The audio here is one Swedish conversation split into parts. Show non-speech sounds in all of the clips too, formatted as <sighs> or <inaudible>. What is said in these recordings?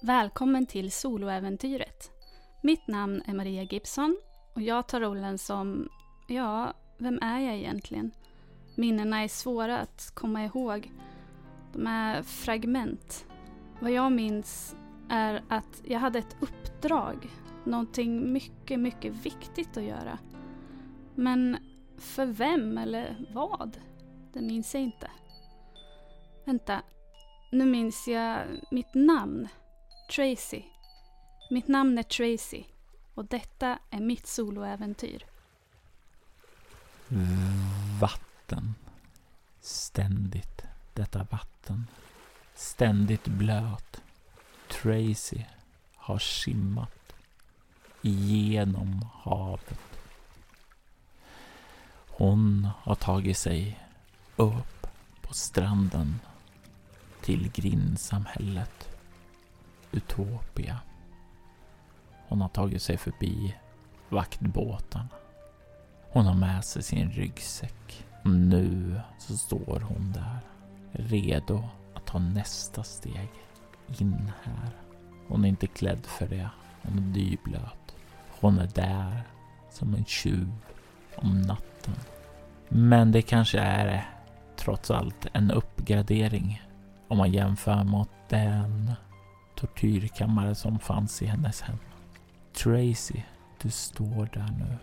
Välkommen till soloäventyret. Mitt namn är Maria Gibson och jag tar rollen som, ja, vem är jag egentligen? Minnena är svåra att komma ihåg. De är fragment. Vad jag minns är att jag hade ett uppdrag. Någonting mycket, mycket viktigt att göra. Men för vem eller vad? Det minns jag inte. Vänta, nu minns jag mitt namn. Tracy. Mitt namn är Tracy och detta är mitt soloäventyr. Eh, vatten. Ständigt detta vatten. Ständigt blöt. Tracy har simmat igenom havet. Hon har tagit sig upp på stranden till grindsamhället Utopia. Hon har tagit sig förbi vaktbåtarna. Hon har med sig sin ryggsäck. Och nu så står hon där, redo att ta nästa steg in här. Hon är inte klädd för det. Hon är dyblöt. Hon är där som en tjuv om natten. Men det kanske är trots allt en uppgradering om man jämför mot den tortyrkammare som fanns i hennes hem. Tracy, du står där nu,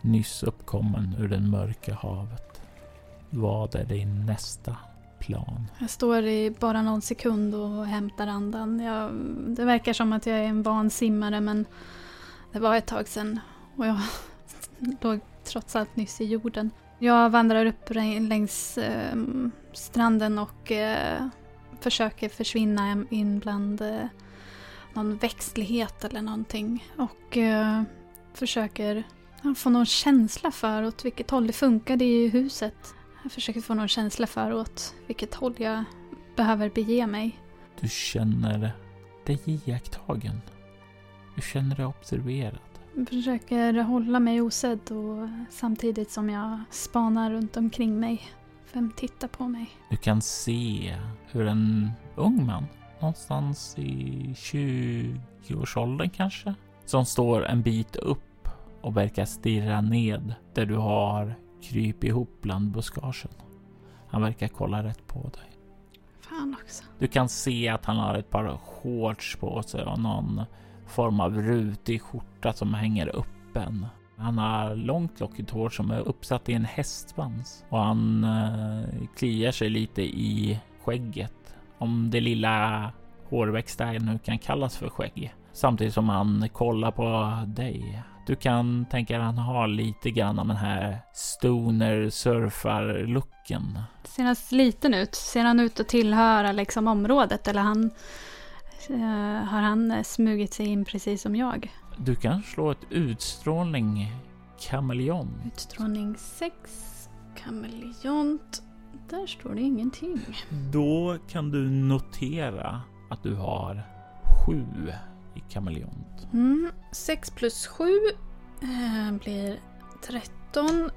nyss uppkommen ur det mörka havet. Vad är din nästa plan? Jag står i bara någon sekund och hämtar andan. Jag, det verkar som att jag är en van simmare men det var ett tag sedan och jag <laughs> låg trots allt nyss i jorden. Jag vandrar upp längs eh, stranden och eh, försöker försvinna in bland eh, någon växtlighet eller någonting. Och eh, försöker få någon känsla för åt vilket håll det funkade i huset. Jag försöker få någon känsla för åt vilket håll jag behöver bege mig. Du känner dig iakttagen. Du känner dig observerad. Jag försöker hålla mig osedd och samtidigt som jag spanar runt omkring mig. Vem tittar på mig? Du kan se hur en ung man, någonstans i 20-årsåldern kanske, som står en bit upp och verkar stirra ned där du har kryp ihop bland buskagen. Han verkar kolla rätt på dig. Fan också. Du kan se att han har ett par shorts på sig och någon form av rutig skjorta som hänger öppen. Han har långt lockigt hår som är uppsatt i en hästsvans och han eh, kliar sig lite i skägget. Om det lilla hårväxta nu kan kallas för skägg. Samtidigt som han kollar på dig. Du kan tänka dig att han har lite grann av den här stoner surfar looken. Ser han sliten ut? Ser han ut att tillhöra liksom området eller han, eh, har han eh, smugit sig in precis som jag? Du kan slå ett utstrålning kameleont. Utstrålning 6, kameleont. Där står det ingenting. Då kan du notera att du har 7 i kameleont. Mm, 6 plus 7 eh, blir 13.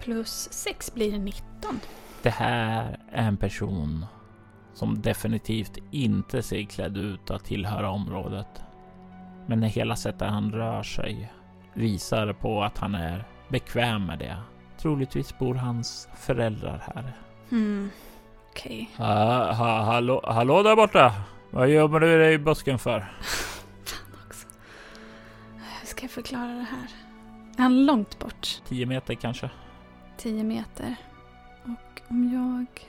Plus 6 blir 19. Det här är en person som definitivt inte ser klädd ut att tillhöra området. Men hela sättet han rör sig visar på att han är bekväm med det. Troligtvis bor hans föräldrar här. Hmm, okej. Okay. Ha, ha, hallå, hallå där borta! Vad gömmer du dig i busken för? Fan <laughs> också. Hur ska jag förklara det här? Är han långt bort? Tio meter kanske? Tio meter. Och om jag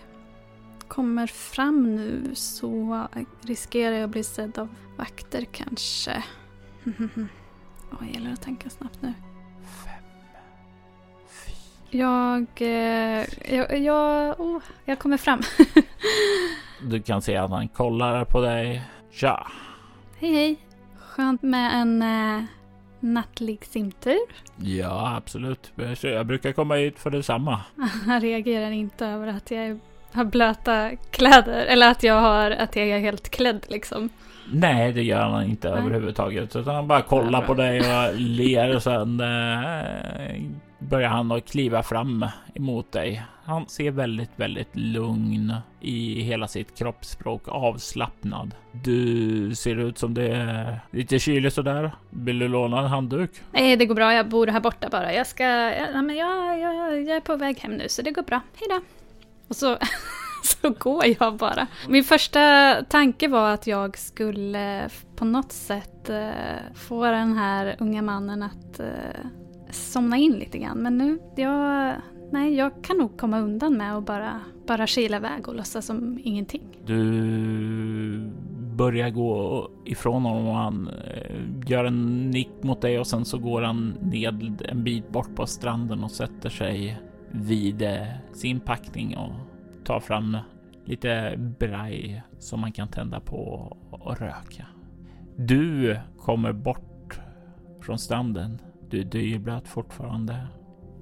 kommer fram nu så riskerar jag att bli sedd av vakter kanske. <laughs> Åh, det gäller att tänka snabbt nu. Fem. Jag... Eh, jag... Jag, oh, jag kommer fram. <laughs> du kan se att han kollar på dig. Ja. Hej, hej. Skönt med en eh, nattlig simtur. Ja, absolut. Jag brukar komma hit för detsamma. <laughs> Han reagerar inte över att jag har blöta kläder. Eller att jag, har, att jag är helt klädd liksom. Nej, det gör han inte Nej. överhuvudtaget. Utan han bara kollar på dig och ler och sen... Äh, börjar han att kliva fram emot dig. Han ser väldigt, väldigt lugn i hela sitt kroppsspråk, avslappnad. Du ser ut som det är lite kyligt sådär. Vill du låna en handduk? Nej, det går bra. Jag bor här borta bara. Jag ska... Ja, men jag, jag, jag är på väg hem nu, så det går bra. Hej då! Och så, <laughs> <laughs> så går jag bara. Min första tanke var att jag skulle på något sätt eh, få den här unga mannen att eh, somna in lite grann. Men nu, jag, nej, jag kan nog komma undan med att bara, bara kila iväg och låtsas som ingenting. Du börjar gå ifrån honom och han eh, gör en nick mot dig och sen så går han ned en bit bort på stranden och sätter sig vid sin packning och tar fram lite braj som man kan tända på och röka. Du kommer bort från stranden du är dyblöt fortfarande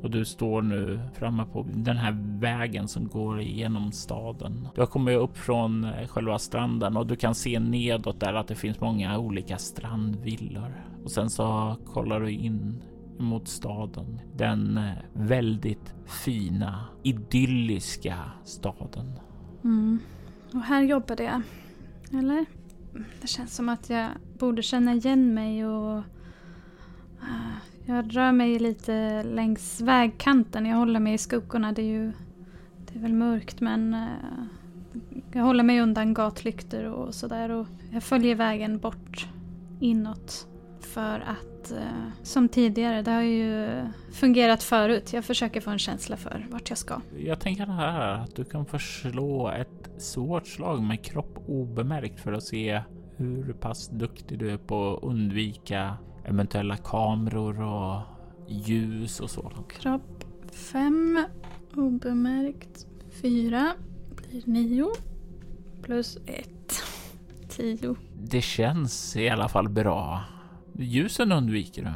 och du står nu framme på den här vägen som går igenom staden. Du har kommit upp från eh, själva stranden och du kan se nedåt där att det finns många olika strandvillor. Och sen så kollar du in mot staden. Den eh, väldigt fina, idylliska staden. Mm. Och här jobbade jag. Eller? Det känns som att jag borde känna igen mig och eh, jag rör mig lite längs vägkanten. Jag håller mig i skuggorna. Det är ju det är väl mörkt men eh, jag håller mig undan gatlyktor och sådär. jag följer vägen bort inåt. För att, uh, som tidigare, det har ju fungerat förut. Jag försöker få en känsla för vart jag ska. Jag tänker här att du kan förslå ett svårt slag med kropp obemärkt för att se hur pass duktig du är på att undvika eventuella kameror och ljus och så. Kropp 5, obemärkt 4, blir 9 plus 1, 10. Det känns i alla fall bra. Ljusen undviker du.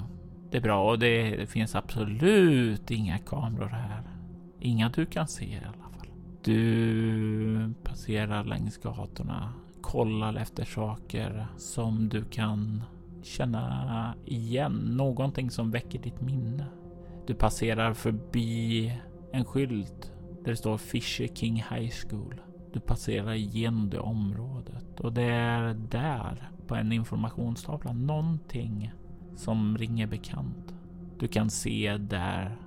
Det är bra och det finns absolut inga kameror här. Inga du kan se i alla fall. Du passerar längs gatorna, kollar efter saker som du kan känna igen någonting som väcker ditt minne. Du passerar förbi en skylt där det står Fisher King High School. Du passerar igenom det området och det är där på en informationstavla någonting som ringer bekant. Du kan se där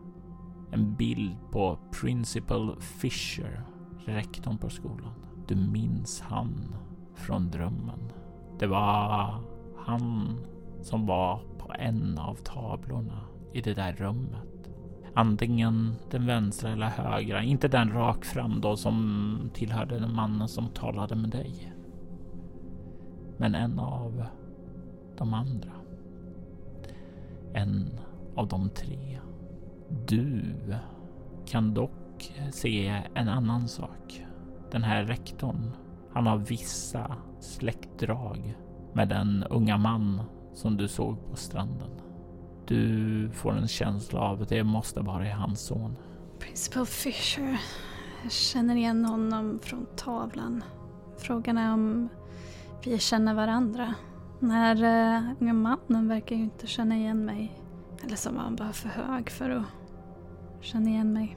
en bild på Principal Fisher, rektorn på skolan. Du minns han från drömmen. Det var han som var på en av tavlorna i det där rummet. Antingen den vänstra eller högra, inte den rakt fram då som tillhörde den mannen som talade med dig. Men en av de andra. En av de tre. Du kan dock se en annan sak. Den här rektorn, han har vissa släktdrag med den unga man som du såg på stranden. Du får en känsla av att det måste vara hans son. Principal Fisher. Jag känner igen honom från tavlan. Frågan är om vi känner varandra. Den här uh, eh, unga mannen verkar ju inte känna igen mig. Eller så var han bara för hög för att känna igen mig.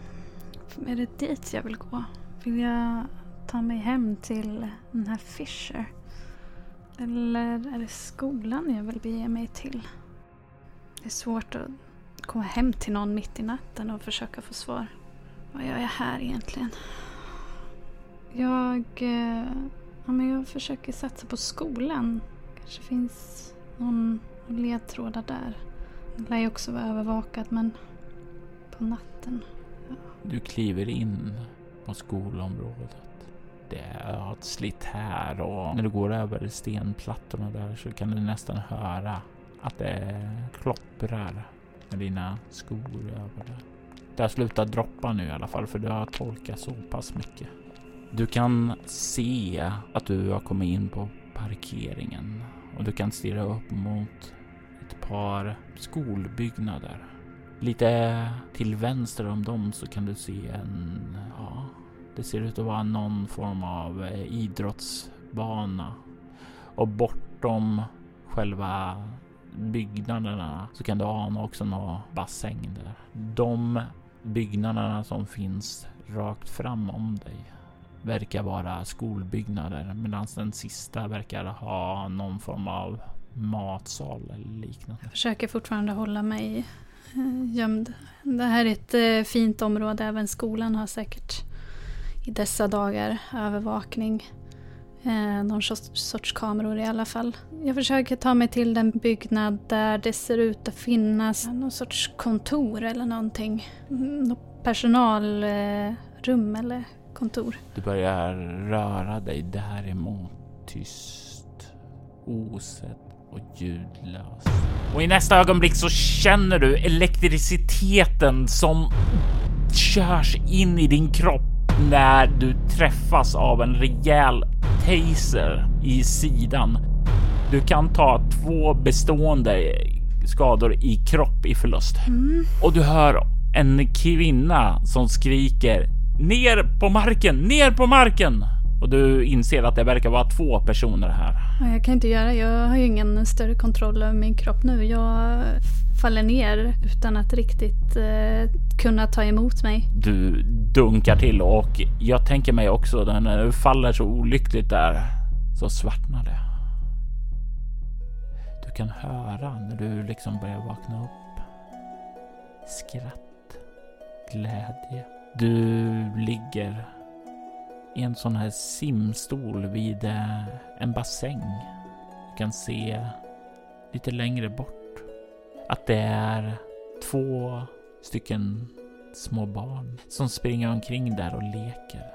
Är det dit jag vill gå? Vill jag ta mig hem till den här Fisher? Eller är det skolan jag vill bege mig till? Det är svårt att komma hem till någon mitt i natten och försöka få svar. Vad gör jag här egentligen? Jag, eh, ja, men jag försöker satsa på skolan. Kanske finns någon ledtrådar där. Det lär ju också vara övervakat men på natten. Ja. Du kliver in på skolområdet. Det är ödsligt här och när du går över stenplattorna där så kan du nästan höra att det klopprar med dina skor över där. Det har slutat droppa nu i alla fall för du har tolkat så pass mycket. Du kan se att du har kommit in på parkeringen och du kan stirra upp mot ett par skolbyggnader. Lite till vänster om dem så kan du se en, ja, det ser ut att vara någon form av eh, idrottsbana och bortom själva byggnaderna så kan du ana också någon bassäng där. De byggnaderna som finns rakt fram om dig verkar vara skolbyggnader medan den sista verkar ha någon form av matsal eller liknande. Jag försöker fortfarande hålla mig eh, gömd. Det här är ett eh, fint område. Även skolan har säkert i dessa dagar övervakning. Eh, någon sorts kameror i alla fall. Jag försöker ta mig till den byggnad där det ser ut att finnas någon sorts kontor eller någonting. Något personalrum eh, eller kontor. Du börjar röra dig däremot tyst, osett och ljudlöst. Och i nästa ögonblick så känner du elektriciteten som körs in i din kropp när du träffas av en rejäl taser i sidan. Du kan ta två bestående skador i kropp i förlust. Mm. Och du hör en kvinna som skriker ner på marken, ner på marken! Och du inser att det verkar vara två personer här. Jag kan inte göra, jag har ju ingen större kontroll över min kropp nu. Jag faller ner utan att riktigt eh, kunna ta emot mig. Du dunkar till och jag tänker mig också när du faller så olyckligt där så svartnar det. Du kan höra när du liksom börjar vakna upp. Skratt, glädje. Du ligger i en sån här simstol vid eh, en bassäng. Du kan se lite längre bort att det är två stycken små barn som springer omkring där och leker.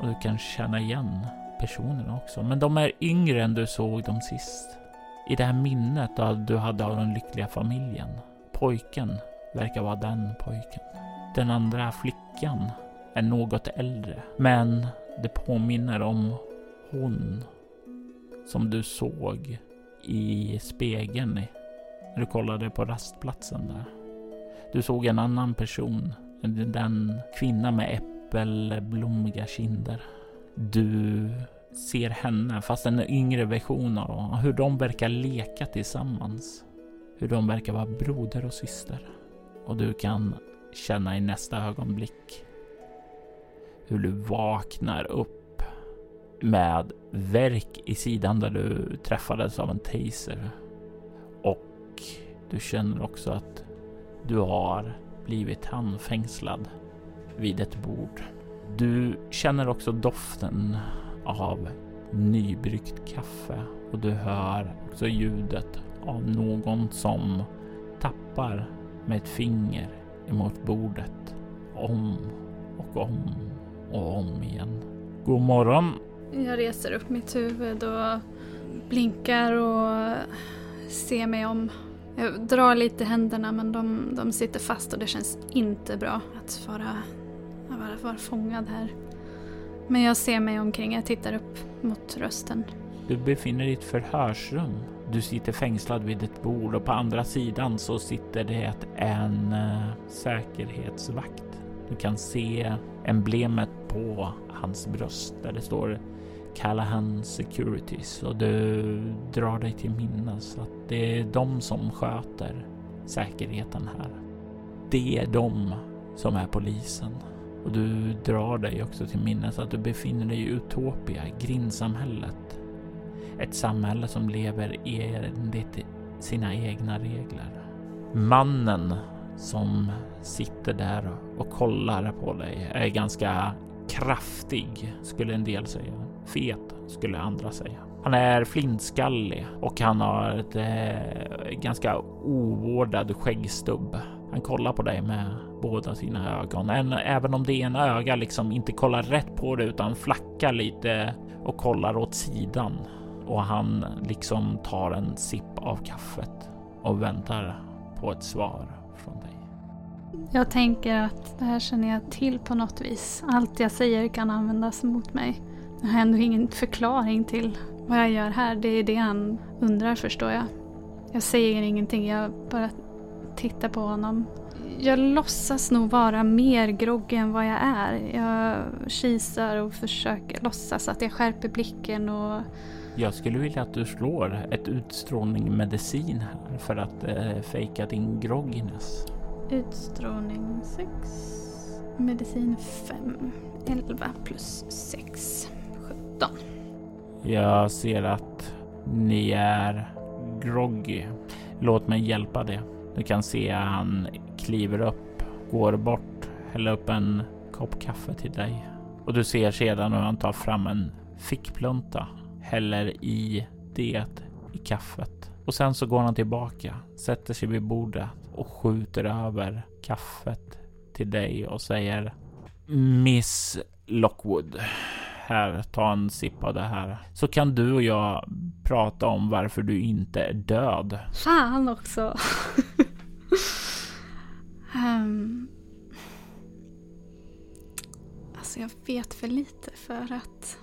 Och du kan känna igen personerna också. Men de är yngre än du såg dem sist. I det här minnet du hade av den lyckliga familjen. Pojken verkar vara den pojken. Den andra flickan är något äldre, men det påminner om hon som du såg i spegeln när du kollade på rastplatsen där. Du såg en annan person, den kvinna med äppelblommiga kinder. Du ser henne, fast en yngre version av dem, hur de verkar leka tillsammans. Hur de verkar vara broder och syster. Och du kan känna i nästa ögonblick hur du vaknar upp med verk i sidan där du träffades av en taser. Och du känner också att du har blivit handfängslad vid ett bord. Du känner också doften av nybryggt kaffe och du hör också ljudet av någon som tappar med ett finger emot bordet om och om och om igen. God morgon. Jag reser upp mitt huvud och blinkar och ser mig om. Jag drar lite händerna men de, de sitter fast och det känns inte bra att vara, vara, vara fångad här. Men jag ser mig omkring, jag tittar upp mot rösten. Du befinner dig i ett förhörsrum. Du sitter fängslad vid ett bord och på andra sidan så sitter det en eh, säkerhetsvakt. Du kan se emblemet på hans bröst där det står Callahan Securities och du drar dig till minnes att det är de som sköter säkerheten här. Det är de som är polisen. Och du drar dig också till minnes att du befinner dig i Utopia, grindsamhället. Ett samhälle som lever enligt sina egna regler. Mannen som sitter där och kollar på dig är ganska kraftig, skulle en del säga. Fet, skulle andra säga. Han är flintskallig och han har ett eh, ganska ovårdad skäggstubb. Han kollar på dig med båda sina ögon, Än, även om det ena öga liksom inte kollar rätt på dig utan flackar lite och kollar åt sidan. Och han liksom tar en sipp av kaffet och väntar på ett svar från dig. Jag tänker att det här känner jag till på något vis. Allt jag säger kan användas mot mig. Jag har ändå ingen förklaring till vad jag gör här. Det är det han undrar förstår jag. Jag säger ingenting, jag bara tittar på honom. Jag låtsas nog vara mer groggy än vad jag är. Jag kisar och försöker låtsas att jag skärper blicken och jag skulle vilja att du slår ett utstrålning medicin här för att eh, fejka din grogginess. Utstrålning 6. Medicin 5. 11 plus 6. 17. Jag ser att ni är groggy. Låt mig hjälpa dig. Du kan se att han kliver upp, går bort, häller upp en kopp kaffe till dig. Och du ser sedan hur han tar fram en fickplunta, häller i det i kaffet. Och sen så går han tillbaka, sätter sig vid bordet och skjuter över kaffet till dig och säger Miss Lockwood. Här, ta en sipp av det här. Så kan du och jag prata om varför du inte är död. Fan också. um, <laughs> alltså jag vet för lite för att,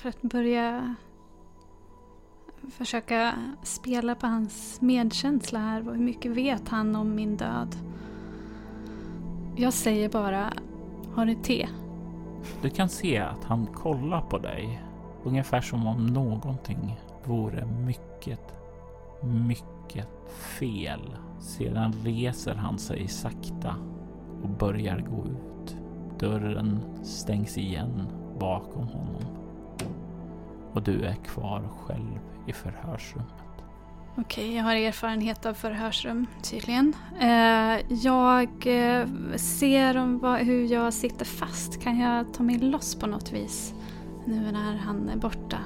för att börja försöka spela på hans medkänsla här. Hur mycket vet han om min död? Jag säger bara, har ni te? Du kan se att han kollar på dig. Ungefär som om någonting vore mycket, mycket fel. Sedan reser han sig sakta och börjar gå ut. Dörren stängs igen bakom honom. Och du är kvar själv i förhörsrummet. Okej, jag har erfarenhet av förhörsrum tydligen. Eh, jag eh, ser om vad, hur jag sitter fast. Kan jag ta mig loss på något vis? Nu när han är borta.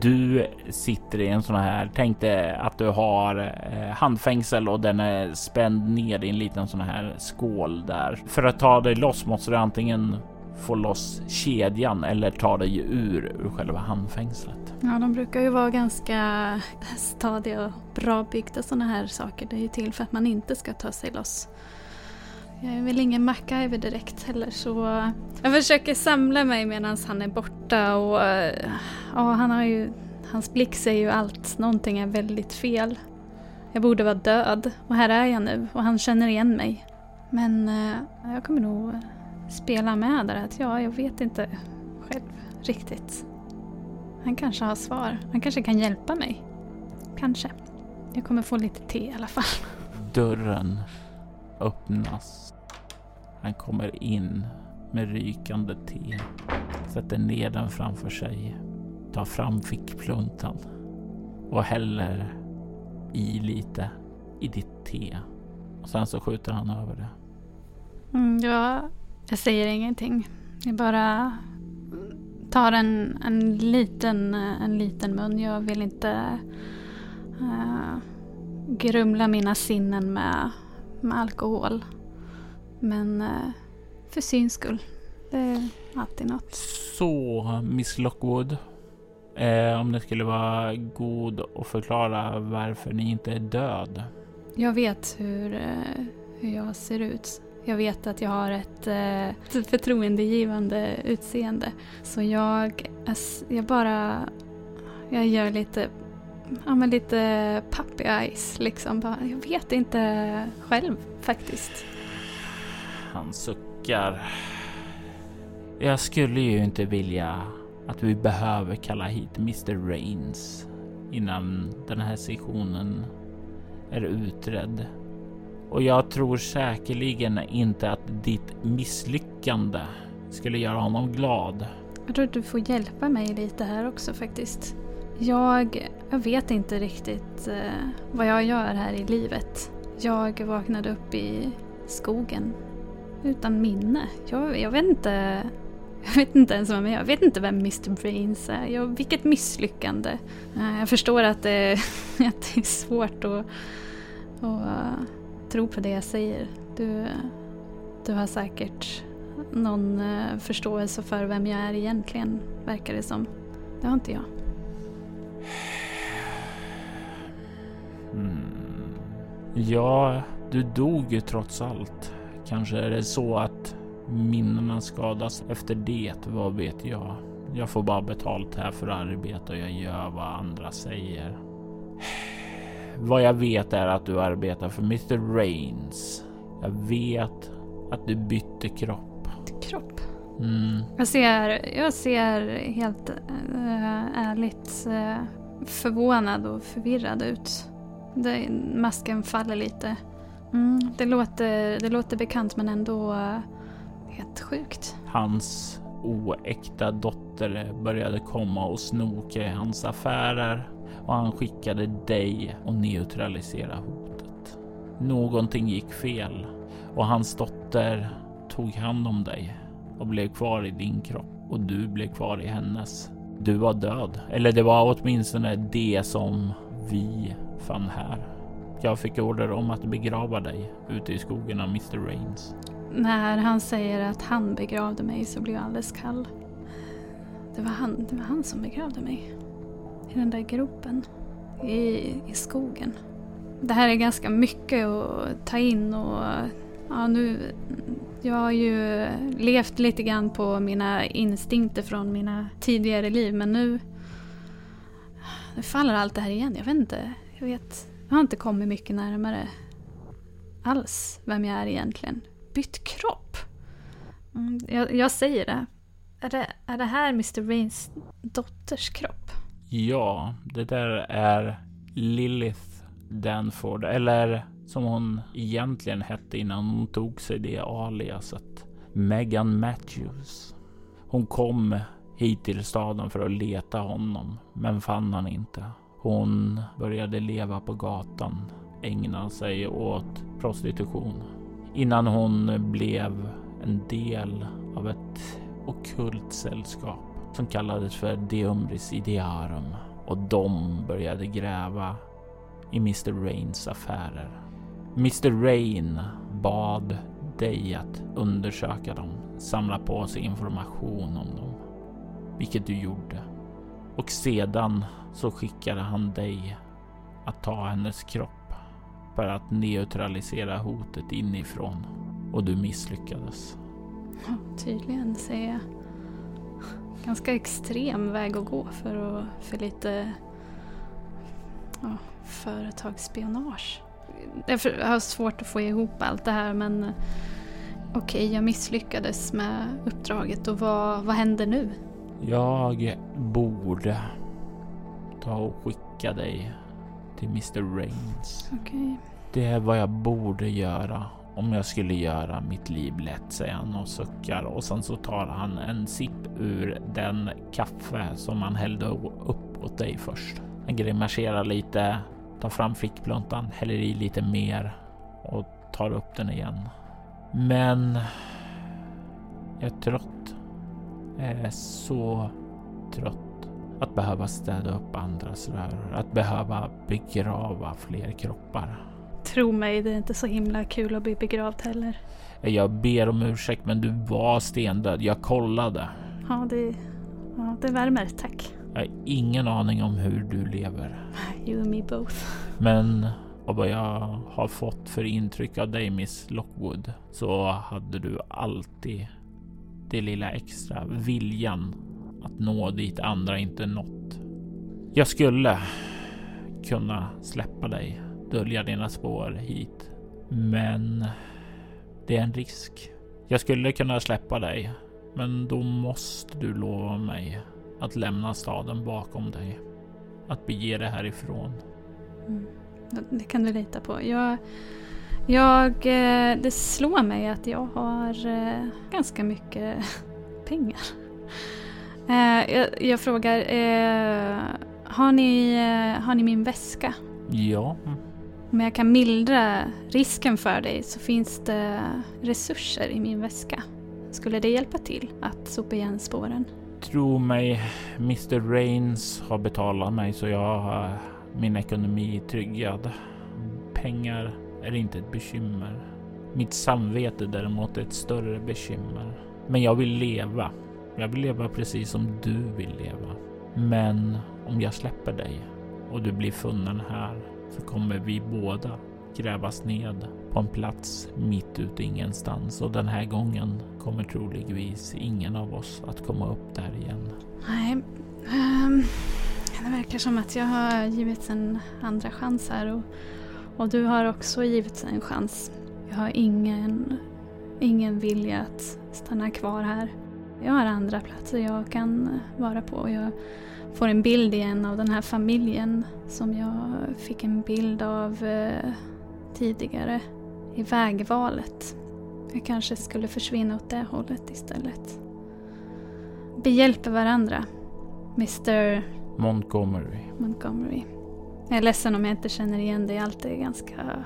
Du sitter i en sån här, tänk dig att du har eh, handfängsel och den är spänd ner i en liten sån här skål där. För att ta dig loss måste du antingen få loss kedjan eller ta dig ur, ur själva handfängslet. Ja, de brukar ju vara ganska stadiga och bra byggda sådana här saker. Det är ju till för att man inte ska ta sig loss. Jag är väl ingen MacGyver direkt heller så jag försöker samla mig medan han är borta och ja, han har ju, hans blick säger ju allt. Någonting är väldigt fel. Jag borde vara död och här är jag nu och han känner igen mig. Men eh, jag kommer nog spela med där att ja, jag vet inte själv riktigt. Han kanske har svar. Han kanske kan hjälpa mig. Kanske. Jag kommer få lite te i alla fall. Dörren öppnas. Han kommer in med rykande te. Sätter ner den framför sig. Tar fram fickpluntan. Och häller i lite i ditt te. Och sen så skjuter han över det. Mm, ja, jag säger ingenting. Jag bara tar en, en, liten, en liten mun. Jag vill inte uh, grumla mina sinnen med, med alkohol. Men uh, för syns skull. Det är alltid något. Så, Miss Lockwood. Eh, om det skulle vara god att förklara varför ni inte är död. Jag vet hur, uh, hur jag ser ut. Jag vet att jag har ett eh, ett förtroendegivande utseende. Så jag, jag bara... Jag gör lite, ja, men lite puppy eyes liksom. Jag vet inte själv faktiskt. Han suckar. Jag skulle ju inte vilja att vi behöver kalla hit Mr Rains innan den här sessionen är utredd. Och jag tror säkerligen inte att ditt misslyckande skulle göra honom glad. Jag tror att du får hjälpa mig lite här också faktiskt. Jag, jag vet inte riktigt eh, vad jag gör här i livet. Jag vaknade upp i skogen utan minne. Jag, jag vet inte jag vet inte ens vem jag är. Jag vet inte vem Mr Brains är. Jag, vilket misslyckande. Eh, jag förstår att det, <laughs> att det är svårt att, att tro på det jag säger. Du, du har säkert någon eh, förståelse för vem jag är egentligen, verkar det som. Det har inte jag. Mm. Ja, du dog ju trots allt. Kanske är det så att minnena skadas efter det, vad vet jag. Jag får bara betalt här för arbete och jag gör vad andra säger. Vad jag vet är att du arbetar för Mr Rains. Jag vet att du bytte kropp. Kropp? Mm. Jag ser, jag ser helt äh, ärligt äh, förvånad och förvirrad ut. Det, masken faller lite. Mm, det, låter, det låter bekant men ändå äh, helt sjukt. Hans oäkta dotter började komma och snoka i hans affärer och han skickade dig att neutralisera hotet. Någonting gick fel och hans dotter tog hand om dig och blev kvar i din kropp och du blev kvar i hennes. Du var död, eller det var åtminstone det som vi fann här. Jag fick order om att begrava dig ute i skogen av Mr. Rains. När han säger att han begravde mig så blir jag alldeles kall. Det var han, det var han som begravde mig. I den där gropen. I, I skogen. Det här är ganska mycket att ta in och ja, nu... Jag har ju levt lite grann på mina instinkter från mina tidigare liv men nu... Nu faller allt det här igen. Jag vet inte. Jag vet... Jag har inte kommit mycket närmare alls vem jag är egentligen. Bytt kropp. Mm, jag, jag, säger det. Är, det. är det här Mr. Rains dotters kropp? Ja, det där är Lilith Danford, eller som hon egentligen hette innan hon tog sig det aliaset. Megan Matthews. Hon kom hit till staden för att leta honom, men fann han inte. Hon började leva på gatan, ägna sig åt prostitution innan hon blev en del av ett okult sällskap som kallades för Deumris Idearum och de började gräva i Mr. Rains affärer. Mr. Rain bad dig att undersöka dem, samla på sig information om dem, vilket du gjorde. Och sedan så skickade han dig att ta hennes kropp för att neutralisera hotet inifrån och du misslyckades. Ja, tydligen säger jag. Ganska extrem väg att gå för, att, för lite ja, företagsspionage. Jag har svårt att få ihop allt det här men okej, okay, jag misslyckades med uppdraget och vad, vad händer nu? Jag borde ta och skicka dig till Mr. Rains. Okay. Det är vad jag borde göra om jag skulle göra mitt liv lätt, säger han och suckar och sen så tar han en sipp ur den kaffe som han hällde upp åt dig först. Han grimaserar lite, tar fram fickpluntan, häller i lite mer och tar upp den igen. Men jag är trött. Jag är så trött att behöva städa upp andras rör, att behöva begrava fler kroppar. Tro mig, det är inte så himla kul att bli begravd heller. Jag ber om ursäkt, men du var stendöd. Jag kollade. Ja, det, ja, det värmer. Tack. Jag har ingen aning om hur du lever. You and me both. Men av vad jag har fått för intryck av dig, Miss Lockwood, så hade du alltid det lilla extra viljan att nå dit andra inte nått. Jag skulle kunna släppa dig, dölja dina spår hit, men det är en risk. Jag skulle kunna släppa dig, men då måste du lova mig att lämna staden bakom dig. Att bege dig härifrån. Mm. Det kan du lita på. Jag, jag, eh, det slår mig att jag har eh, ganska mycket <laughs> pengar. Eh, jag, jag frågar, har ni, har ni min väska? Ja. Om jag kan mildra risken för dig så finns det resurser i min väska. Skulle det hjälpa till att sopa igen spåren? Tro mig, Mr Rains har betalat mig så jag har min ekonomi tryggad. Pengar är inte ett bekymmer. Mitt samvete däremot är ett större bekymmer. Men jag vill leva. Jag vill leva precis som du vill leva. Men om jag släpper dig och du blir funnen här så kommer vi båda grävas ned på en plats mitt ute ingenstans och den här gången kommer troligtvis ingen av oss att komma upp där igen. Nej, um, det verkar som att jag har givits en andra chans här och, och du har också givits en chans. Jag har ingen, ingen vilja att stanna kvar här. Jag har andra platser jag kan vara på. Jag får en bild igen av den här familjen som jag fick en bild av eh, tidigare i vägvalet. Jag kanske skulle försvinna åt det hållet istället. Vi hjälper varandra. Mr Montgomery. Montgomery. Jag är ledsen om jag inte känner igen dig. Allt är ganska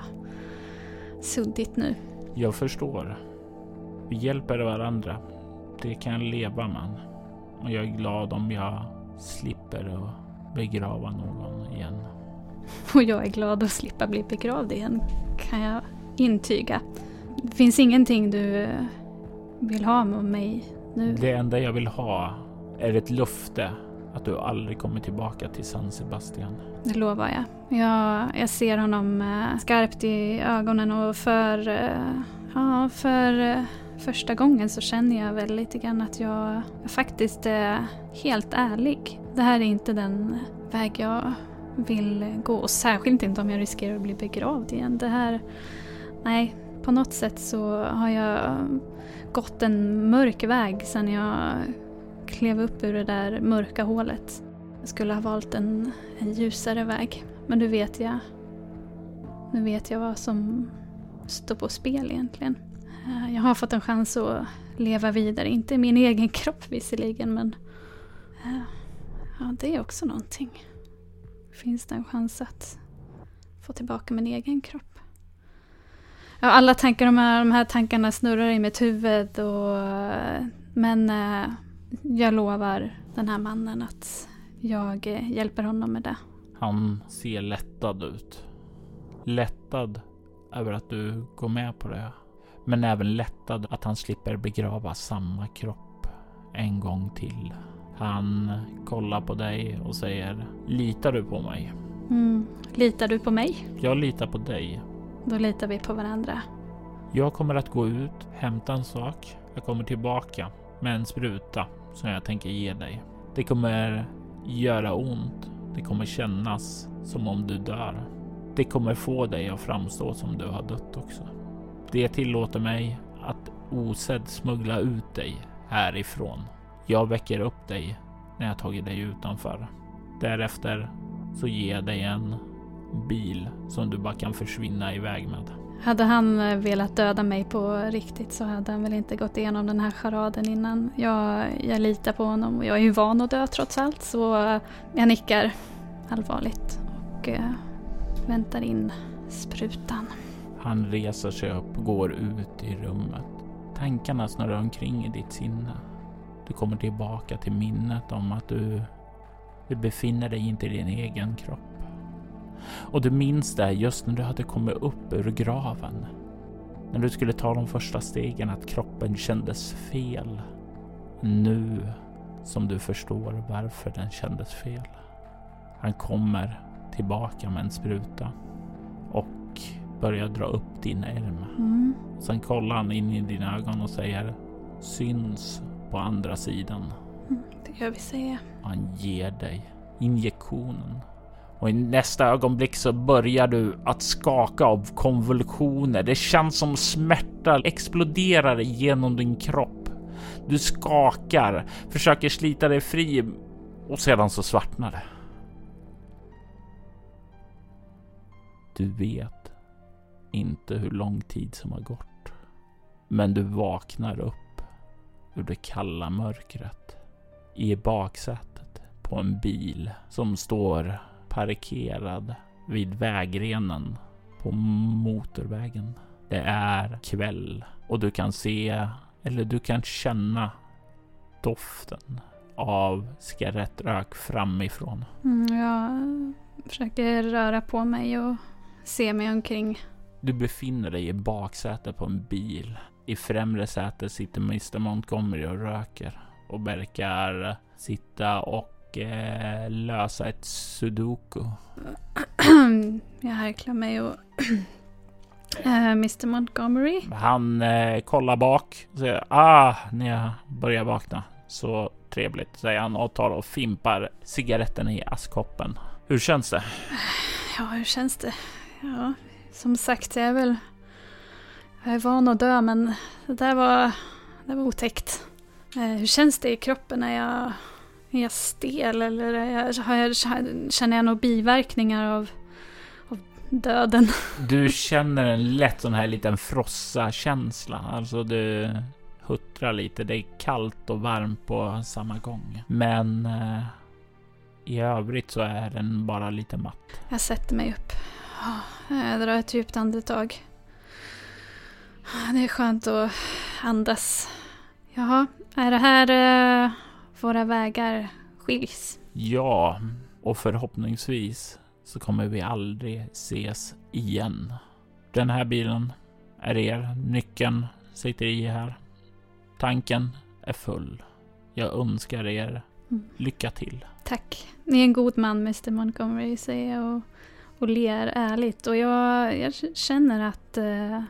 suddigt nu. Jag förstår. Vi hjälper varandra. Det kan jag leva med. Och jag är glad om jag slipper att begrava någon igen. Och jag är glad att slippa bli begravd igen, kan jag intyga. Det finns ingenting du vill ha med mig nu? Det enda jag vill ha är ett löfte att du aldrig kommer tillbaka till San Sebastian. Det lovar jag. Jag, jag ser honom äh, skarpt i ögonen och för, äh, ja, för första gången så känner jag väl lite grann att jag, faktiskt är helt ärlig. Det här är inte den väg jag vill gå. Och särskilt inte om jag riskerar att bli begravd igen. Det här... Nej, på något sätt så har jag gått en mörk väg sedan jag klev upp ur det där mörka hålet. Jag skulle ha valt en, en ljusare väg. Men nu vet jag... Nu vet jag vad som står på spel egentligen. Eh, jag har fått en chans att leva vidare. Inte i min egen <laughs> kropp visserligen men... Eh, ja, det är också någonting. Finns det en chans att få tillbaka min egen kropp? Ja, alla tankar, de här, de här tankarna snurrar i mitt huvud och... Eh, men jag lovar den här mannen att jag hjälper honom med det. Han ser lättad ut. Lättad över att du går med på det. Men även lättad att han slipper begrava samma kropp en gång till. Han kollar på dig och säger Litar du på mig? Mm. Litar du på mig? Jag litar på dig. Då litar vi på varandra. Jag kommer att gå ut, hämta en sak. Jag kommer tillbaka med en spruta som jag tänker ge dig. Det kommer göra ont. Det kommer kännas som om du dör. Det kommer få dig att framstå som du har dött också. Det tillåter mig att osedd smuggla ut dig härifrån. Jag väcker upp dig när jag tagit dig utanför. Därefter så ger jag dig en bil som du bara kan försvinna iväg med. Hade han eh, velat döda mig på riktigt så hade han väl inte gått igenom den här charaden innan. Jag, jag litar på honom och jag är ju van att dö trots allt så jag nickar allvarligt och eh, väntar in sprutan. Han reser sig upp och går ut i rummet. Tankarna snurrar omkring i ditt sinne. Du kommer tillbaka till minnet om att du, du befinner dig inte i din egen kropp. Och du minns det just när du hade kommit upp ur graven. När du skulle ta de första stegen att kroppen kändes fel. Nu som du förstår varför den kändes fel. Han kommer tillbaka med en spruta och börjar dra upp din ärm. Mm. Sen kollar han in i dina ögon och säger syns på andra sidan. Mm, det gör vi säga. Han ger dig injektionen och i nästa ögonblick så börjar du att skaka av konvulsioner. Det känns som smärta exploderar genom din kropp. Du skakar, försöker slita dig fri och sedan så svartnar det. Du vet inte hur lång tid som har gått. Men du vaknar upp ur det kalla mörkret i baksätet på en bil som står parkerad vid vägrenen på motorvägen. Det är kväll och du kan se eller du kan känna doften av cigarettrök framifrån. Mm, jag försöker röra på mig och se mig omkring. Du befinner dig i baksätet på en bil. I främre sätet sitter Mr Montgomery och röker och verkar sitta och eh, lösa ett sudoku. <clears throat> jag harklar mig och <clears throat> uh, Mr Montgomery. Han eh, kollar bak säger ah, när jag börjar vakna. Så trevligt, säger han och tar och fimpar cigaretten i askkoppen. Hur känns det? Ja, hur känns det? Ja, som sagt, jag är väl... Jag är van att dö, men det där var... Det var otäckt. Eh, hur känns det i kroppen? Är jag, är jag stel eller jag, jag, känner jag några biverkningar av, av döden? <laughs> Du känner en lätt sån här liten frossa-känsla. Alltså du huttrar lite. Det är kallt och varmt på samma gång. Men eh, i övrigt så är den bara lite matt. Jag sätter mig upp. Jag drar ett djupt andetag. Det är skönt att andas. Jaha, är det här uh, våra vägar skiljs? Ja, och förhoppningsvis så kommer vi aldrig ses igen. Den här bilen är er. Nyckeln sitter i här. Tanken är full. Jag önskar er mm. lycka till. Tack. Ni är en god man, Mr Montgomery, säger jag och, och ler ärligt. Och jag, jag känner att uh,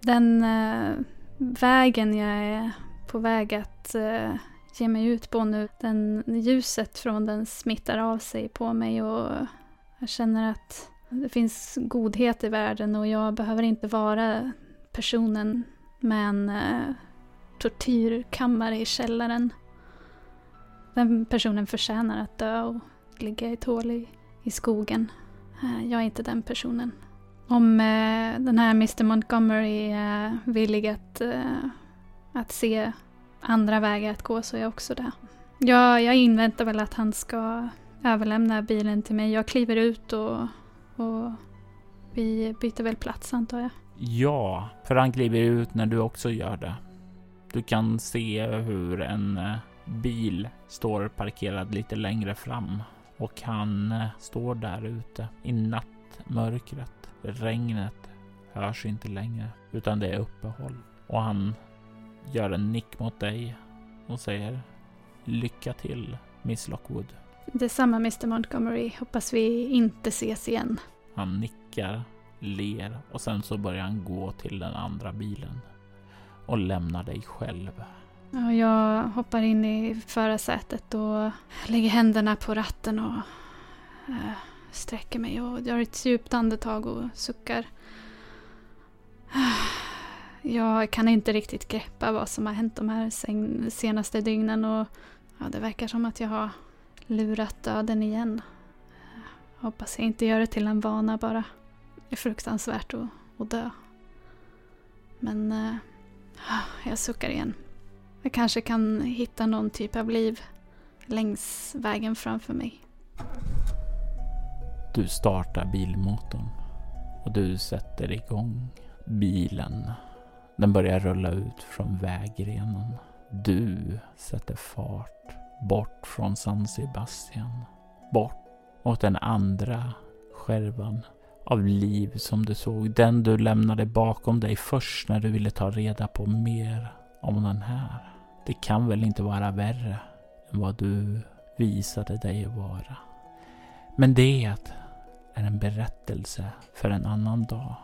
den uh, vägen jag är på väg att uh, ge mig ut på nu, den, ljuset från den smittar av sig på mig och jag känner att det finns godhet i världen och jag behöver inte vara personen med en uh, tortyrkammare i källaren. Den personen förtjänar att dö och ligga i ett hål i, i skogen. Eh, jag är inte den personen. Om eh, den här Mr Montgomery är villig att, eh, att se andra vägar att gå så är jag också det. Jag, jag inväntar väl att han ska överlämna bilen till mig. Jag kliver ut och, och vi byter väl plats antar jag. Ja, för han kliver ut när du också gör det. Du kan se hur en bil står parkerad lite längre fram och han eh, står där ute i nattmörkret. Regnet hörs inte längre utan det är uppehåll och han gör en nick mot dig och säger lycka till Miss Lockwood. Detsamma Mr Montgomery. Hoppas vi inte ses igen. Han nickar, ler och sen så börjar han gå till den andra bilen och lämnar dig själv. Jag hoppar in i förarsätet och lägger händerna på ratten och eh, sträcker mig och gör ett djupt andetag och suckar. <sighs> Jag kan inte riktigt greppa vad som har hänt de här senaste dygnen och ja, det verkar som att jag har lurat döden igen. Hoppas jag inte gör det till en vana bara. Det är fruktansvärt att, att dö. Men eh, <sighs> jag suckar igen. Jag kanske kan hitta någon typ av liv längs vägen framför mig. Du startar bilmotorn och du sätter igång bilen den börjar rulla ut från vägrenen. Du sätter fart bort från San Sebastian. Bort åt den andra skärvan av liv som du såg. Den du lämnade bakom dig först när du ville ta reda på mer om den här. Det kan väl inte vara värre än vad du visade dig vara. Men det är en berättelse för en annan dag.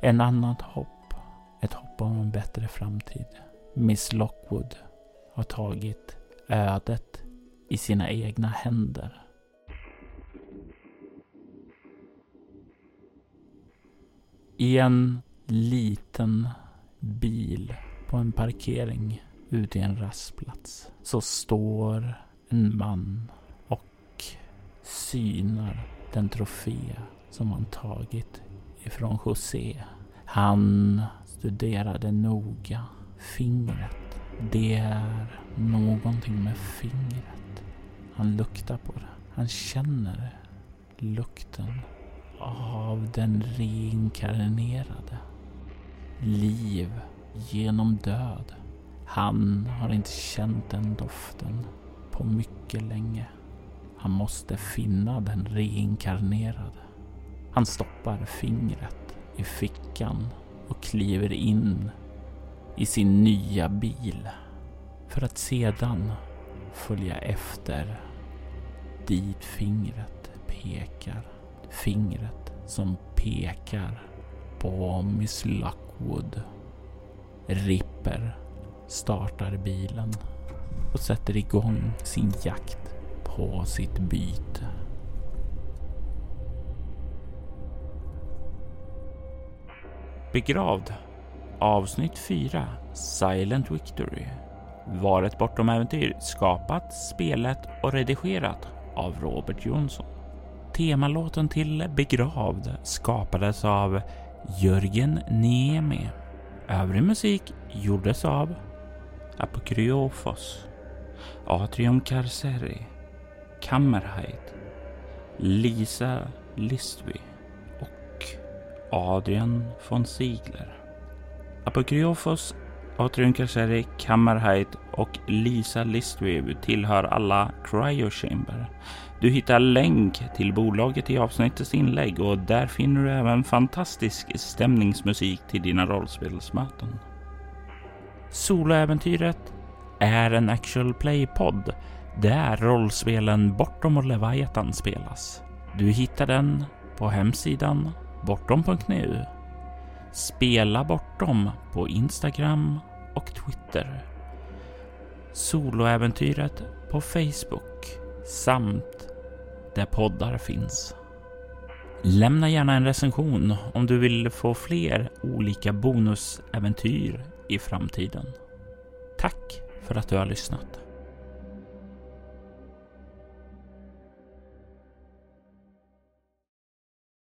En annat hopp ett hopp om en bättre framtid. Miss Lockwood har tagit ödet i sina egna händer. I en liten bil på en parkering ute i en rastplats så står en man och synar den trofé som han tagit ifrån José. Han studerade noga fingret. Det är någonting med fingret. Han luktar på det. Han känner lukten av den reinkarnerade. Liv genom död. Han har inte känt den doften på mycket länge. Han måste finna den reinkarnerade. Han stoppar fingret i fickan och kliver in i sin nya bil för att sedan följa efter dit fingret pekar. Fingret som pekar på Miss Luckwood. Ripper startar bilen och sätter igång sin jakt på sitt byte. Begravd avsnitt 4 Silent Victory var ett bortom-äventyr skapat, spelat och redigerat av Robert Jonsson. Temalåten till Begravd skapades av Jörgen Niemi. Övrig musik gjordes av Apokryofos, Atrium Carceri, Kammerheit, Lisa Listby och Adrian von Ziegler. Apokryofos, Atrium Carceri, Kammerheit och Lisa Listby tillhör alla Cryo Chamber. Du hittar länk till bolaget i avsnittets inlägg och där finner du även fantastisk stämningsmusik till dina rollspelsmöten. Soloäventyret är en actual play-podd där rollspelen Bortom och Leviathan spelas. Du hittar den på hemsidan bortom.nu. Spela Bortom på Instagram och Twitter. Soloäventyret på Facebook samt där poddar finns. Lämna gärna en recension om du vill få fler olika bonusäventyr i framtiden. Tack för att du har lyssnat.